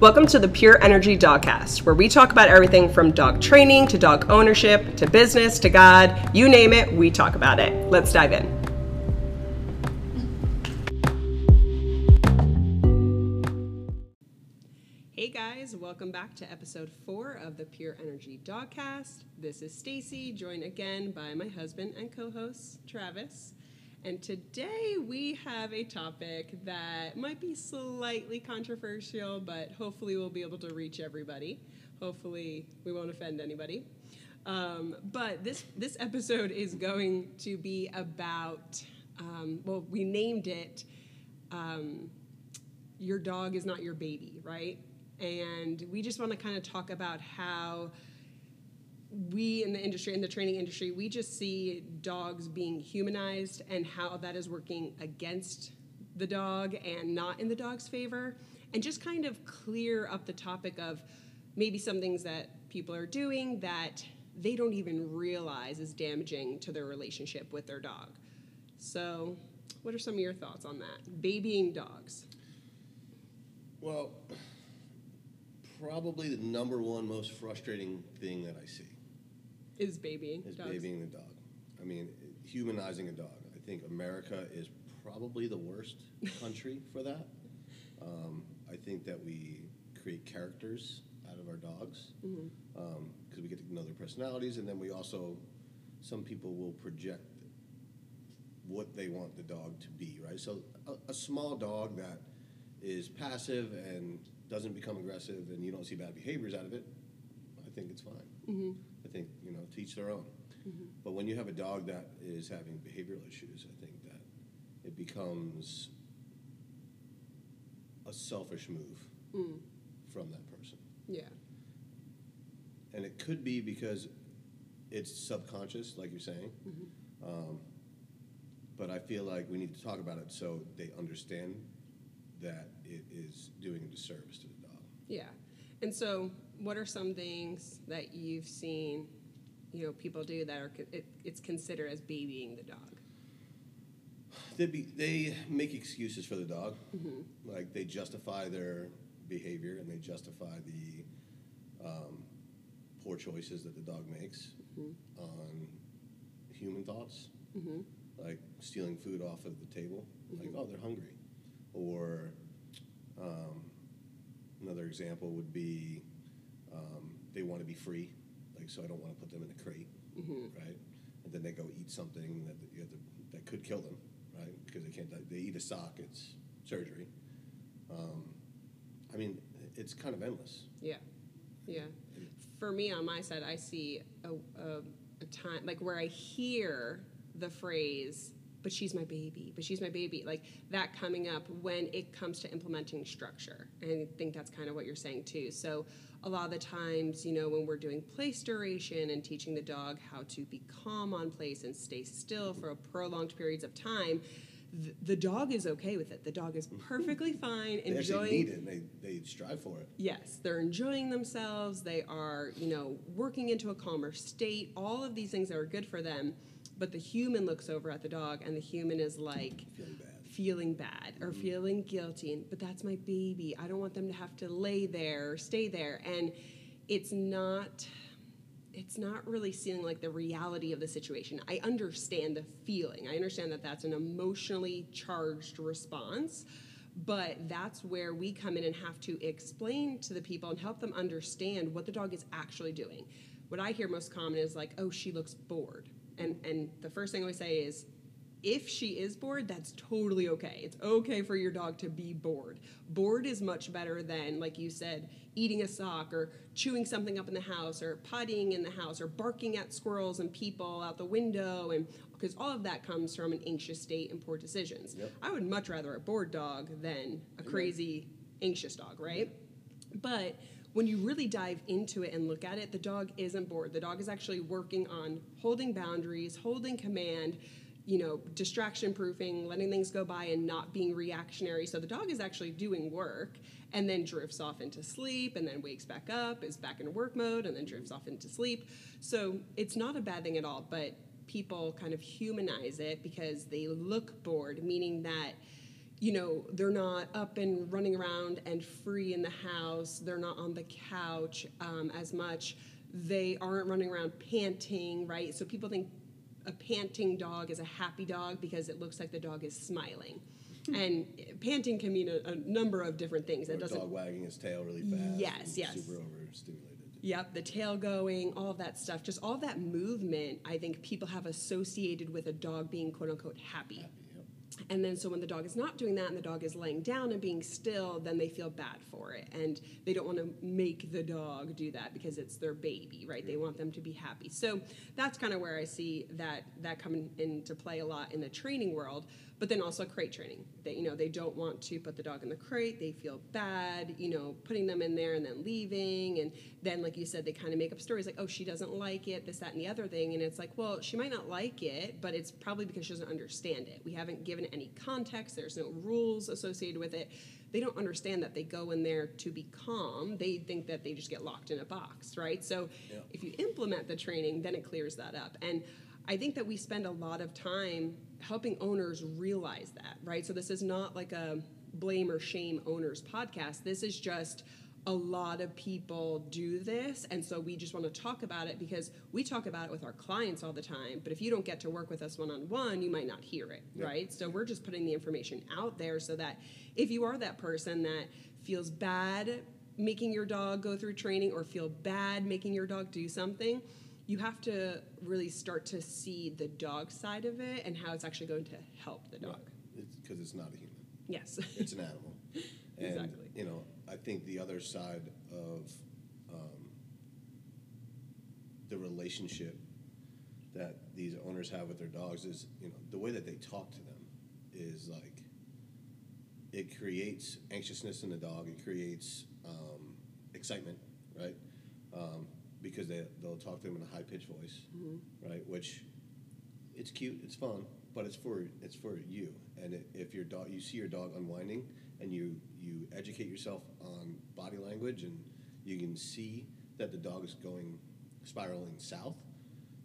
Welcome to the Pure Energy Dogcast, where we talk about everything from dog training to dog ownership to business to God. You name it, we talk about it. Let's dive in. Hey guys, welcome back to episode four of the Pure Energy Dogcast. This is Stacey, joined again by my husband and co-host Travis. And today we have a topic that might be slightly controversial, but hopefully we'll be able to reach everybody. Hopefully we won't offend anybody. Um, but this this episode is going to be about um, well, we named it um, "Your Dog Is Not Your Baby," right? And we just want to kind of talk about how we in the industry, in the training industry, we just see dogs being humanized and how that is working against the dog and not in the dog's favor, and just kind of clear up the topic of maybe some things that people are doing that they don't even realize is damaging to their relationship with their dog. So, what are some of your thoughts on that? Babying dogs. Well, probably the number one most frustrating thing that I see Is babying is dogs. babying the dog. I mean, humanizing a dog. I think America is probably the worst country for that. Um, I think that we create characters out of our dogs because Mm-hmm. we get to know their personalities, and then we also, some people will project what they want the dog to be, right? So a, a small dog that is passive and doesn't become aggressive, and you don't see bad behaviors out of it, I think it's fine. Mm-hmm. I think you know, teach their own. But when you have a dog that is having behavioral issues, I think that it becomes a selfish move Mm. from that person. Yeah. And it could be because it's subconscious, like you're saying. Mm-hmm. Um, but I feel like we need to talk about it so they understand that it is doing a disservice to the dog. Yeah. And so, what are some things that you've seen, you know, people do that are it, it's considered as babying the dog? They, be, they make excuses for the dog. Like they justify their behavior and they justify the um, poor choices that the dog makes on human thoughts. Mm-hmm. Like stealing food off of the table. Like, oh, they're hungry. Or um, another example would be um, they want to be free. Like, so I don't want to put them in a crate, Mm-hmm. right? And then they go eat something that you have to, that could kill them, right? Because they can't. They eat a sock. It's surgery. Um, I mean, it's kind of endless. Yeah. Yeah. For me, on my side, I see a, a, a time like where I hear the phrase, but she's my baby, but she's my baby, like that coming up when it comes to implementing structure. And I think that's kind of what you're saying too. So, a lot of the times, you know, when we're doing place duration and teaching the dog how to be calm on place and stay still for prolonged periods of time, th- the dog is okay with it. The dog is perfectly fine, They enjoying actually need it. And they they strive for it. Yes, they're enjoying themselves. They are, you know, working into a calmer state. All of these things that are good for them. But the human looks over at the dog, and the human is like Feeling bad. feeling bad or mm-hmm. feeling guilty. And, but that's my baby. I don't want them to have to lay there or stay there. And it's not. It's not really seeing like the reality of the situation. I understand the feeling. I understand that that's an emotionally charged response, but that's where we come in and have to explain to the people and help them understand what the dog is actually doing. What I hear most common is like, "Oh, she looks bored," and and the first thing I always say is, if she is bored, that's totally okay. It's okay for your dog to be bored. Bored is much better than, like you said, eating a sock or chewing something up in the house or puttying in the house or barking at squirrels and people out the window and because all of that comes from an anxious state and poor decisions. Yep. I would much rather a bored dog than a crazy anxious dog, right? But when you really dive into it and look at it, the dog isn't bored. The dog is actually working on holding boundaries, holding command, you know, distraction proofing, letting things go by and not being reactionary. So the dog is actually doing work and then drifts off into sleep and then wakes back up, is back in work mode, and then drifts off into sleep. So it's not a bad thing at all, but people kind of humanize it because they look bored, meaning that you know, they're not up and running around and free in the house. They're not on the couch um, as much. They aren't running around panting, right? So people think a panting dog is a happy dog because it looks like the dog is smiling. and panting can mean a, a number of different things. Or It a doesn't dog wagging his tail really fast. Yes, yes. Super overstimulated. Yep, the tail going, all of that stuff, just all that movement, I think people have associated with a dog being quote unquote happy. Happy. And then so when the dog is not doing that and the dog is laying down and being still, then they feel bad for it. And they don't want to make the dog do that because it's their baby, right? They want them to be happy. So that's kind of where I see that that coming into play a lot in the training world, but then also crate training. They you know, they don't want to put the dog in the crate. They feel bad, you know, putting them in there and then leaving and then like you said they kind of make up stories like, "Oh, she doesn't like it, this that and the other thing." And it's like, "Well, she might not like it, but it's probably because she doesn't understand it. We haven't given any context. There's no rules associated with it. They don't understand that they go in there to be calm. They think that they just get locked in a box, right? So Yeah. if you implement the training, then it clears that up. And I think that we spend a lot of time helping owners realize that, right? So this is not like a blame or shame owners podcast. This is just a lot of people do this and so we just want to talk about it because we talk about it with our clients all the time but if you don't get to work with us one-on-one you might not hear it right so we're just putting the information out there so that if you are that person that feels bad making your dog go through training or feel bad making your dog do something you have to really start to see the dog side of it and how it's actually going to help the dog It's because it's not a human. yes It's an animal. And, Exactly. you know, I think the other side of um, the relationship that these owners have with their dogs is, you know, the way that they talk to them is like, it creates anxiousness in the dog. It creates um, excitement, right? Um, because they they'll talk to them in a high pitched voice, mm-hmm. right? Which it's cute, it's fun, but it's for it's for you. And if your dog, you see your dog unwinding, and you you educate yourself on body language, and you can see that the dog is going spiraling south,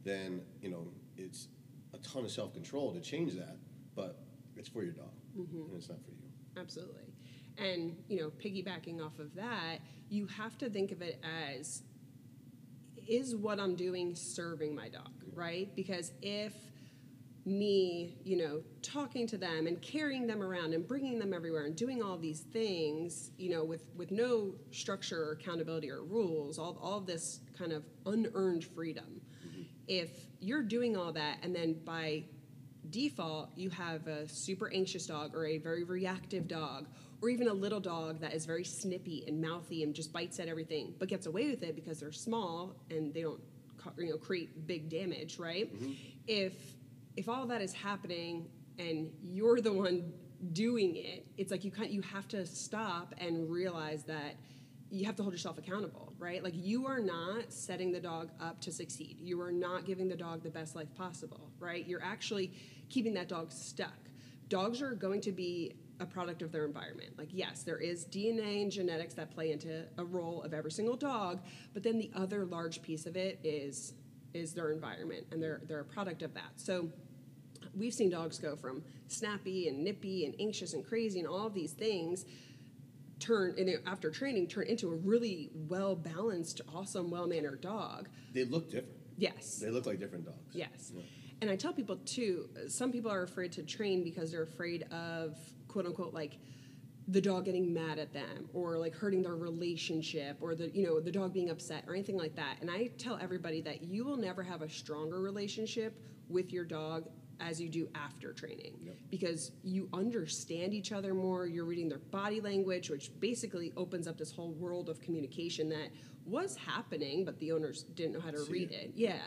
then you know it's a ton of self control to change that. But it's for your dog, mm-hmm. and it's not for you. Absolutely. And, you know, piggybacking off of that, you have to think of it as is what I'm doing serving my dog, right? Because if me, you know, talking to them and carrying them around and bringing them everywhere and doing all these things, you know, with with no structure or accountability or rules, all all of this kind of unearned freedom. Mm-hmm. If you're doing all that and then by default you have a super anxious dog or a very reactive dog or even a little dog that is very snippy and mouthy and just bites at everything but gets away with it because they're small and they don't you know create big damage right mm-hmm. if if all that is happening and you're the one doing it it's like you kind you have to stop and realize that you have to hold yourself accountable, right? Like you are not setting the dog up to succeed. You are not giving the dog the best life possible, right? You're actually keeping that dog stuck. Dogs are going to be a product of their environment. Like yes, there is DNA and genetics that play into a role of every single dog, but then the other large piece of it is is their environment and they're they're a product of that. So we've seen dogs go from snappy and nippy and anxious and crazy and all of these things turn and after training turn into a really well balanced awesome well mannered dog They look different. yes They look like different dogs. yes Yeah. and i tell people too some people are afraid to train because they're afraid of quote unquote like the dog getting mad at them or like hurting their relationship or the you know the dog being upset or anything like that and i tell everybody that you will never have a stronger relationship with your dog as you do after training Yep. because you understand each other more you're reading their body language which basically opens up this whole world of communication that was happening but the owners didn't know how to See read it. it yeah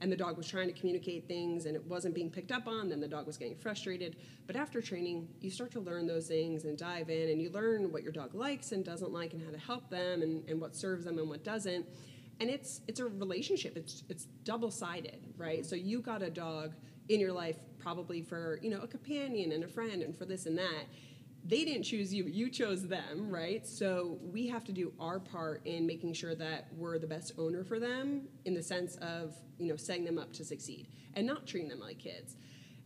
and the dog was trying to communicate things and it wasn't being picked up on then the dog was getting frustrated. But after training you start to learn those things and dive in and you learn what your dog likes and doesn't like and how to help them and, and what serves them and what doesn't. And it's it's a relationship. It's it's double sided right? So you got a dog in your life probably for you know a companion and a friend and for this and that they didn't choose you you chose them right so we have to do our part in making sure that we're the best owner for them in the sense of you know setting them up to succeed and not treating them like kids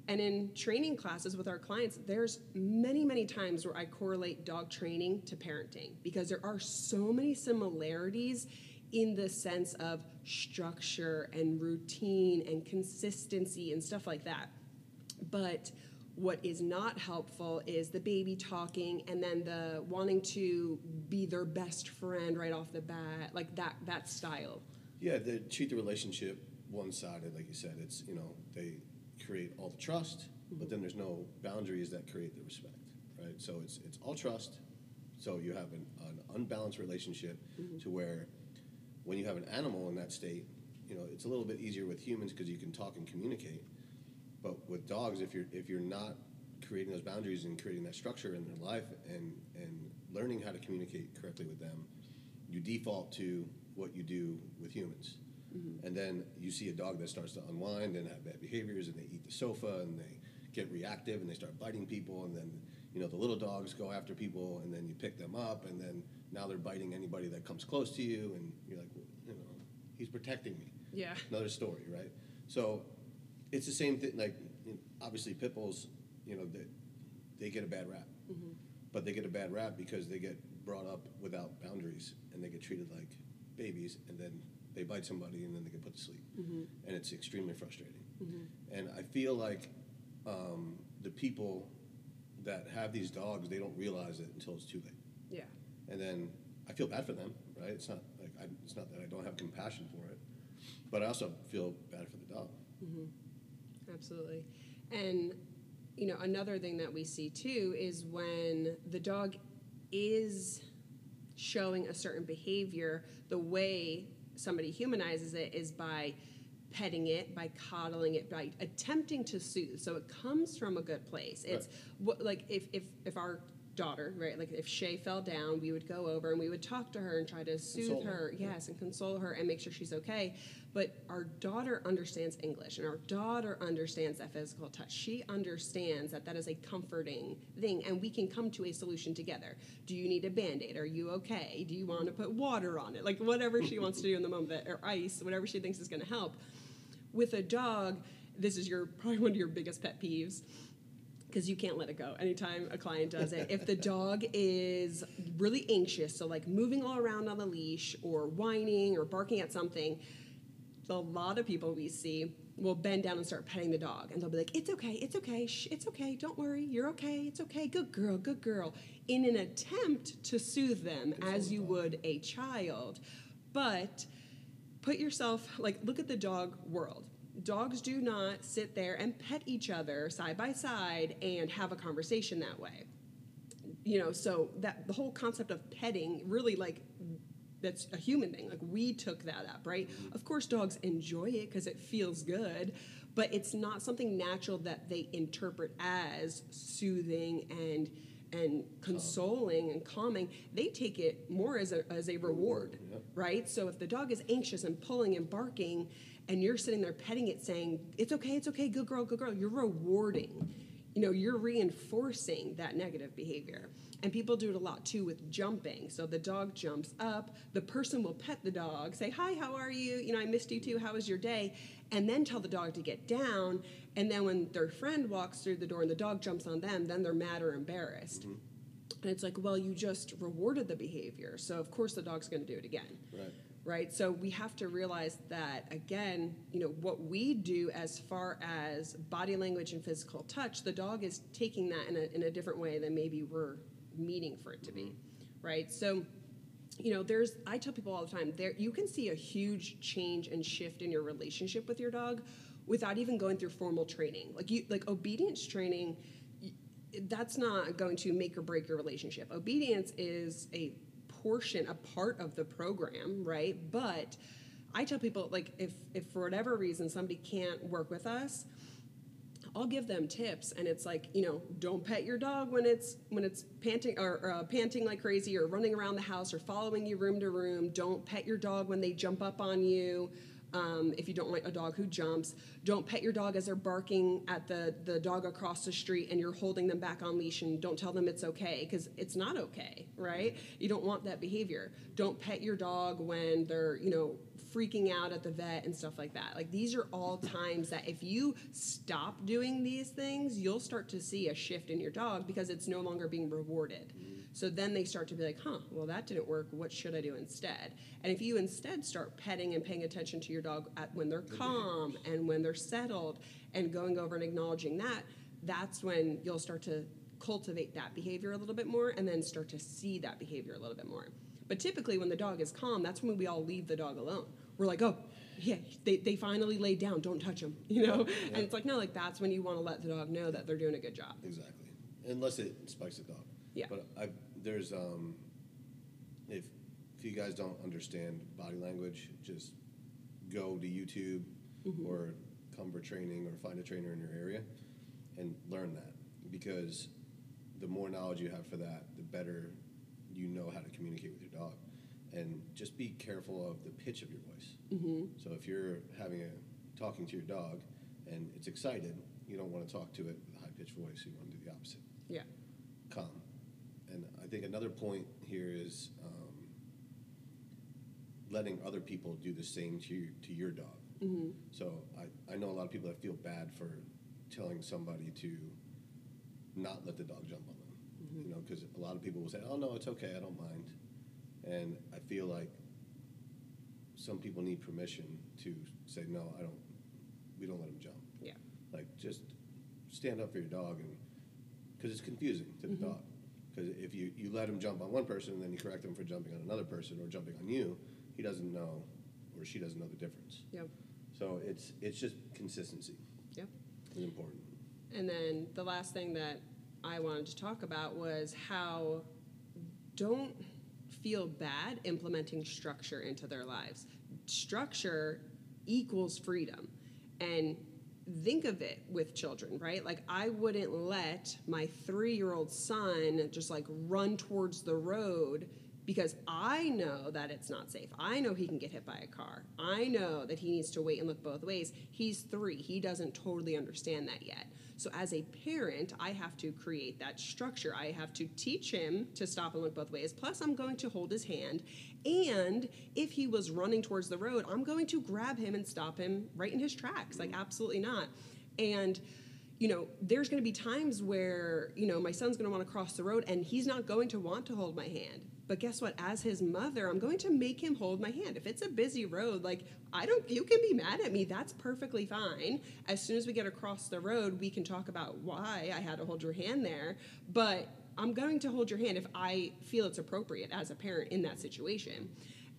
And in training classes with our clients, there's many, many times where I correlate dog training to parenting because there are so many similarities in the sense of structure and routine and consistency and stuff like that. But what is not helpful is the baby talking and then the wanting to be their best friend right off the bat, like that that style. Yeah, they treat the relationship one-sided, like you said. It's you know they create all the trust, but mm-hmm. then there's no boundaries that create the respect, right? So it's it's all trust. So you have an, an unbalanced relationship mm-hmm. to where when you have an animal in that state, you know it's a little bit easier with humans because you can talk and communicate. But with dogs, if you're if you're not creating those boundaries and creating that structure in their life and and learning how to communicate correctly with them, you default to what you do with humans. Mm-hmm. And then you see a dog that starts to unwind and have bad behaviors, and they eat the sofa, and they get reactive, and they start biting people, and then you know the little dogs go after people, and then you pick them up, and then now they're biting anybody that comes close to you, and you're like, well, you know, he's protecting me. Yeah. Another story, right? So it's the same thing. Like you know, obviously, pit bulls, you know, they, they get a bad rap, mm-hmm. but they get a bad rap because they get brought up without boundaries, and they get treated like babies, and then they bite somebody, and then they get put to sleep, mm-hmm. and it's extremely frustrating. Mm-hmm. And I feel like um, the people that have these dogs, they don't realize it until it's too late. Yeah. And then I feel bad for them, right? It's not like I, it's not that I don't have compassion for it, but I also feel bad for the dog. Absolutely. And, you know, another thing that we see too is when the dog is showing a certain behavior, the way somebody humanizes it is by petting it, by coddling it, by attempting to soothe. So it comes from a good place. It's what, like if, if, if our daughter, right, like if Shay fell down, we would go over and we would talk to her and try to soothe Console her. her. Yes, and console her and make sure she's okay. But our daughter understands English and our daughter understands that physical touch. She understands that that is a comforting thing and we can come to a solution together. Do you need a band aid? Are you okay? Do you want to put water on it? Like whatever she wants to do in the moment, or ice, whatever she thinks is going to help. With a dog, this is your probably one of your biggest pet peeves because you can't let it go anytime a client does it. if the dog is really anxious, so like moving all around on the leash or whining or barking at something, a lot of people we see will bend down and start petting the dog and they'll be like it's okay it's okay Shh, it's okay don't worry you're okay it's okay good girl good girl in an attempt to soothe them as you would a child. But put yourself like look at the dog world dogs do not sit there and pet each other side by side and have a conversation that way. You know so that the whole concept of petting really like that's a human thing. Like we took that up right? Mm-hmm. Of course dogs enjoy it because it feels good but it's not something natural that they interpret as soothing and and consoling and calming. They take it more as a, as a reward yeah. right? So if the dog is anxious and pulling and barking and you're sitting there petting it saying it's okay it's okay good girl good girl. You're rewarding you know you're reinforcing that negative behavior. And people do it a lot too with jumping. So the dog jumps up the person will pet the dog say hi how are you? You know i missed you too. How was your day? And then tell the dog to get down. And then when their friend walks through the door and the dog jumps on them then they're mad or embarrassed. Mm-hmm. And it's like well you just rewarded the behavior. So of course the dog's going to do it again. Right. Right? So we have to realize that again you know what we do as far as body language and physical touch the dog is taking that in a, in a different way than maybe we're meaning for it to be mm-hmm. right? So you know there's i tell people all the time there you can see a huge change and shift in your relationship with your dog without even going through formal training. Like you like obedience training that's not going to make or break your relationship. Obedience is a portion a part of the program right but i tell people like if if for whatever reason somebody can't work with us I'll give them tips, and it's like you know, don't pet your dog when it's when it's panting or uh, panting like crazy, or running around the house, or following you room to room. Don't pet your dog when they jump up on you. Um, if you don't like a dog who jumps, don't pet your dog as they're barking at the the dog across the street, and you're holding them back on leash, and don't tell them it's okay because it's not okay, right? You don't want that behavior. Don't pet your dog when they're you know freaking out at the vet and stuff like that. Like these are all times that if you stop doing these things, you'll start to see a shift in your dog because it's no longer being rewarded. So then they start to be like, huh, well, that didn't work. What should I do instead? And if you instead start petting and paying attention to your dog at, when they're calm and when they're settled and going over and acknowledging that, that's when you'll start to cultivate that behavior a little bit more and then start to see that behavior a little bit more. But typically, when the dog is calm, that's when we all leave the dog alone. We're like, oh, yeah, they, they finally laid down, don't touch them, you know? And it's like, no, like that's when you want to let the dog know that they're doing a good job. Exactly. Unless it spikes the dog. Yeah. But I, there's um, if if you guys don't understand body language, just go to YouTube Mm-hmm. or Comfort Training or find a trainer in your area and learn that because the more knowledge you have for that, the better you know how to communicate with your dog. And just be careful of the pitch of your voice. Mm-hmm. So if you're having a talking to your dog and it's excited, you don't want to talk to it with a high pitched voice. You want to do the opposite Yeah. calm. Think another point here is um, letting other people do the same to you, to your dog. Mm-hmm. So I, I know a lot of people that feel bad for telling somebody to not let the dog jump on them. You know, because a lot of people will say, "Oh no, it's okay, I don't mind," and I feel like some people need permission to say, "No, I don't. We don't let him jump." Yeah. Like just stand up for your dog, and because it's confusing to the dog. Because if you, you let him jump on one person and then you correct him for jumping on another person or jumping on you, he doesn't know or she doesn't know the difference. Yep. So it's it's just consistency Yep. is important. And then the last thing that I wanted to talk about was how don't feel bad implementing structure into their lives. Structure equals freedom. And think of it with children, right? Like, I wouldn't let my three year old son just like run towards the road because I know that it's not safe. I know he can get hit by a car. I know that he needs to wait and look both ways. He's three, he doesn't totally understand that yet. So, as a parent, I have to create that structure. I have to teach him to stop and look both ways. Plus, I'm going to hold his hand. And if he was running towards the road, I'm going to grab him and stop him right in his tracks. Like, absolutely not. And you know, there's going to be times where, you know, my son's going to want to cross the road and he's not going to want to hold my hand. But guess what? As his mother, I'm going to make him hold my hand. If it's a busy road, like, I don't, you can be mad at me. That's perfectly fine. As soon as we get across the road, we can talk about why I had to hold your hand there. But I'm going to hold your hand if I feel it's appropriate as a parent in that situation.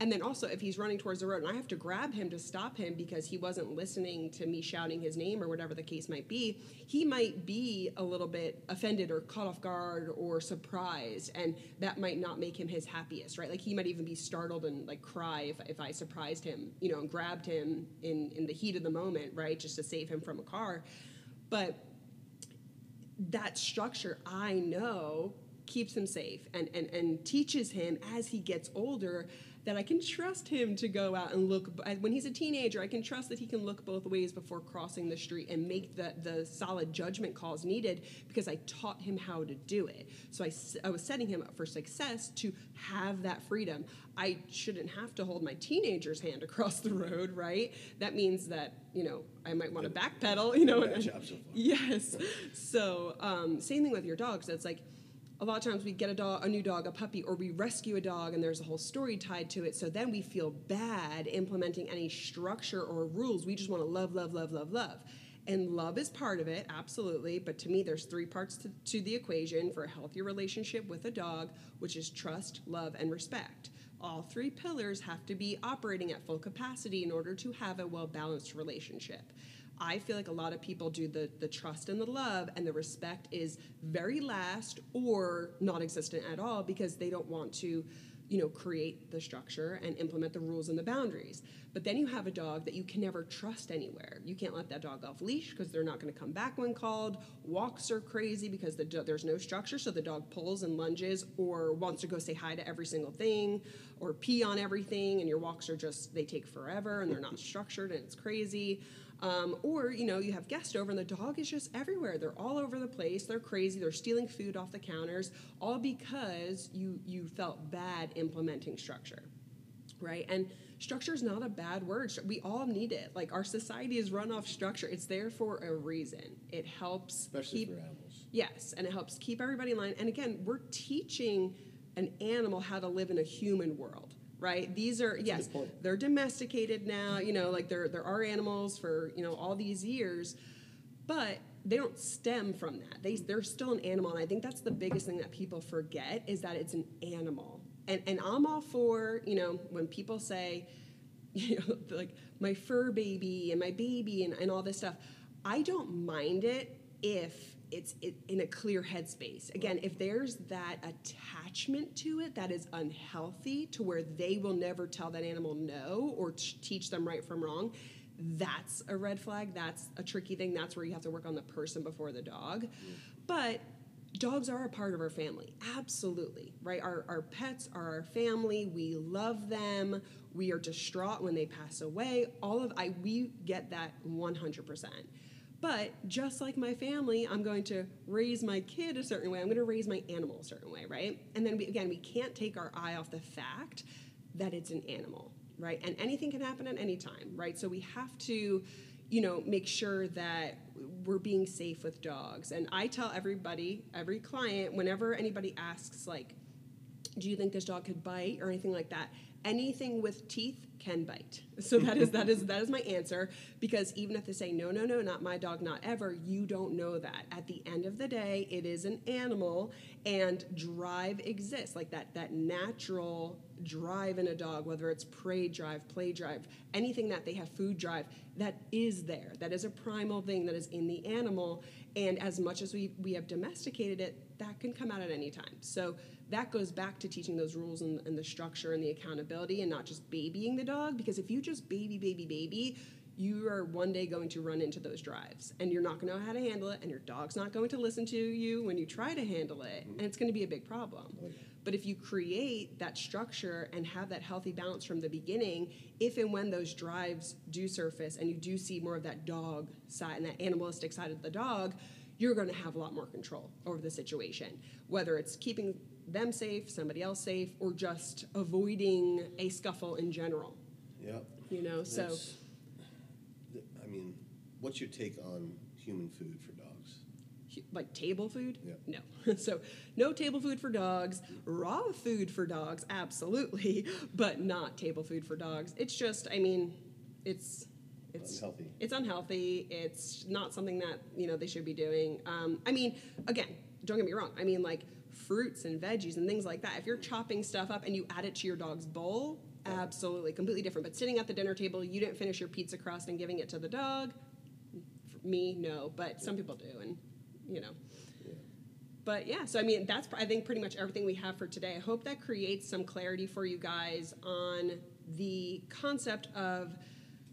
And then also, if he's running towards the road and I have to grab him to stop him because he wasn't listening to me shouting his name or whatever the case might be, he might be a little bit offended or caught off guard or surprised. And that might not make him his happiest, right? Like he might even be startled and like cry if, if I surprised him, you know, and grabbed him in, in the heat of the moment, right? Just to save him from a car. But that structure I know keeps him safe and, and, and teaches him as he gets older that I can trust him to go out and look. When he's a teenager, I can trust that he can look both ways before crossing the street and make the, the solid judgment calls needed because I taught him how to do it. So I, I was setting him up for success to have that freedom. I shouldn't have to hold my teenager's hand across the road, right? That means that, you know, I might want to backpedal, you know. And- job so far. Yes. So um, same thing with your dogs. It's like a lot of times we get a dog, a new dog, a puppy, or we rescue a dog, and there's a whole story tied to it. So then we feel bad implementing any structure or rules. We just want to love, love, love, love, love. And love is part of it, absolutely. But to me, there's three parts to, to the equation for a healthy relationship with a dog, which is trust, love, and respect. All three pillars have to be operating at full capacity in order to have a well balanced relationship. I feel like a lot of people do the the trust and the love and the respect is very last or non-existent at all because they don't want to you know create the structure and implement the rules and the boundaries but then you have a dog that you can never trust anywhere. You can't let that dog off leash because they're not going to come back when called. Walks are crazy because the, do- there's no structure so the dog pulls and lunges or wants to go say hi to every single thing or pee on everything and your walks are just they take forever and they're not structured and it's crazy. Um, or you know you have guests over and the dog is just everywhere. They're all over the place. They're crazy. They're stealing food off the counters all because you you felt bad implementing structure right? And structure is not a bad word. We all need it. Like our society is run off structure. It's there for a reason. It helps Especially keep for animals. yes, and it helps keep everybody in line. And again, we're teaching an animal how to live in a human world. Right? These are yes, they're domesticated now. You know, like there there are animals for you know all these years, but they don't stem from that. They they're still an animal, and I think that's the biggest thing that people forget is that it's an animal. And and I'm all for you know when people say, you know, like my fur baby and my baby and, and all this stuff. I don't mind it if it's it, in a clear headspace. Again, if there's that attachment to it that is unhealthy to where they will never tell that animal no or t- teach them right from wrong, that's a red flag. That's a tricky thing. That's where you have to work on the person before the dog. Mm. But dogs are a part of our family absolutely right? Our, our pets are our family we love them we are distraught when they pass away all of i we get that 100% but just like my family i'm going to raise my kid a certain way i'm going to raise my animal a certain way right? And then we, again we can't take our eye off the fact that it's an animal right? And anything can happen at any time right? So we have to you know make sure that we're being safe with dogs. And i tell everybody every client whenever anybody asks like do you think this dog could bite or anything like that anything with teeth can bite. So that is that is that is my answer because even if they say no no no not my dog not ever you don't know that. At the end of the day it is an animal and drive exists. Like that that natural drive in a dog whether it's prey drive play drive anything that they have food drive that is there. That is a primal thing that is in the animal and as much as we we have domesticated it that can come out at any time. So that goes back to teaching those rules and, and, the structure and the accountability and not just babying the dog because if you just baby baby baby you are one day going to run into those drives and you're not going to know how to handle it and your dog's not going to listen to you when you try to handle it mm-hmm. and it's going to be a big problem. Oh, but if you create that structure and have that healthy balance from the beginning if and when those drives do surface and you do see more of that dog side and that animalistic side of the dog you're going to have a lot more control over the situation whether it's keeping them safe, somebody else safe, or just avoiding a scuffle in general. Yeah. You know, so. I mean, what's your take on human food for dogs? Like table food? Yeah. No. so, no table food for dogs. Raw food for dogs, absolutely, but not table food for dogs. It's just, I mean, it's. It's Unhealthy. It's unhealthy. It's not something that you know they should be doing. Um, I mean, again, don't get me wrong. I mean, like fruits and veggies and things like that. If you're chopping stuff up and you add it to your dog's bowl, absolutely, completely different. But sitting at the dinner table, you didn't finish your pizza crust and giving it to the dog. For me, no, but some people do, and you know. But yeah, so I mean, that's I think pretty much everything we have for today. I hope that creates some clarity for you guys on the concept of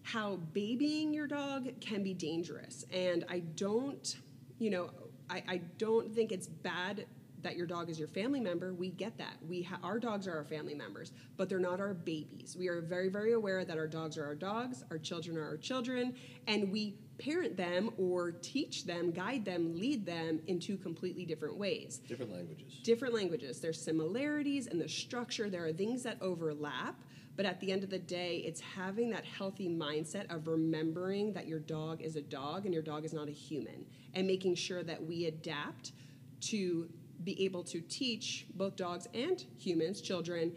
how babying your dog can be dangerous. And I don't, you know, I, I don't think it's bad that your dog is your family member. We get that. We ha- our dogs are our family members, but they're not our babies. We are very, very aware that our dogs are our dogs, our children are our children, and we parent them or teach them, guide them, lead them in two completely different ways Different languages. different languages. There's similarities in the structure. There are things that overlap, but at the end of the day, it's having that healthy mindset of remembering that your dog is a dog and your dog is not a human, and making sure that we adapt to be able to teach both dogs and humans, children,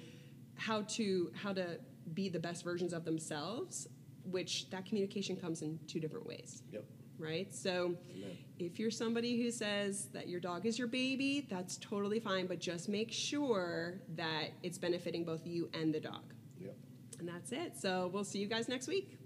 how to how to be the best versions of themselves. Which that communication comes in two different ways Yep. right? So Amen. if you're somebody who says that your dog is your baby, that's totally fine, but just make sure that it's benefiting both you and the dog. Yep. And that's it. So we'll see you guys next week.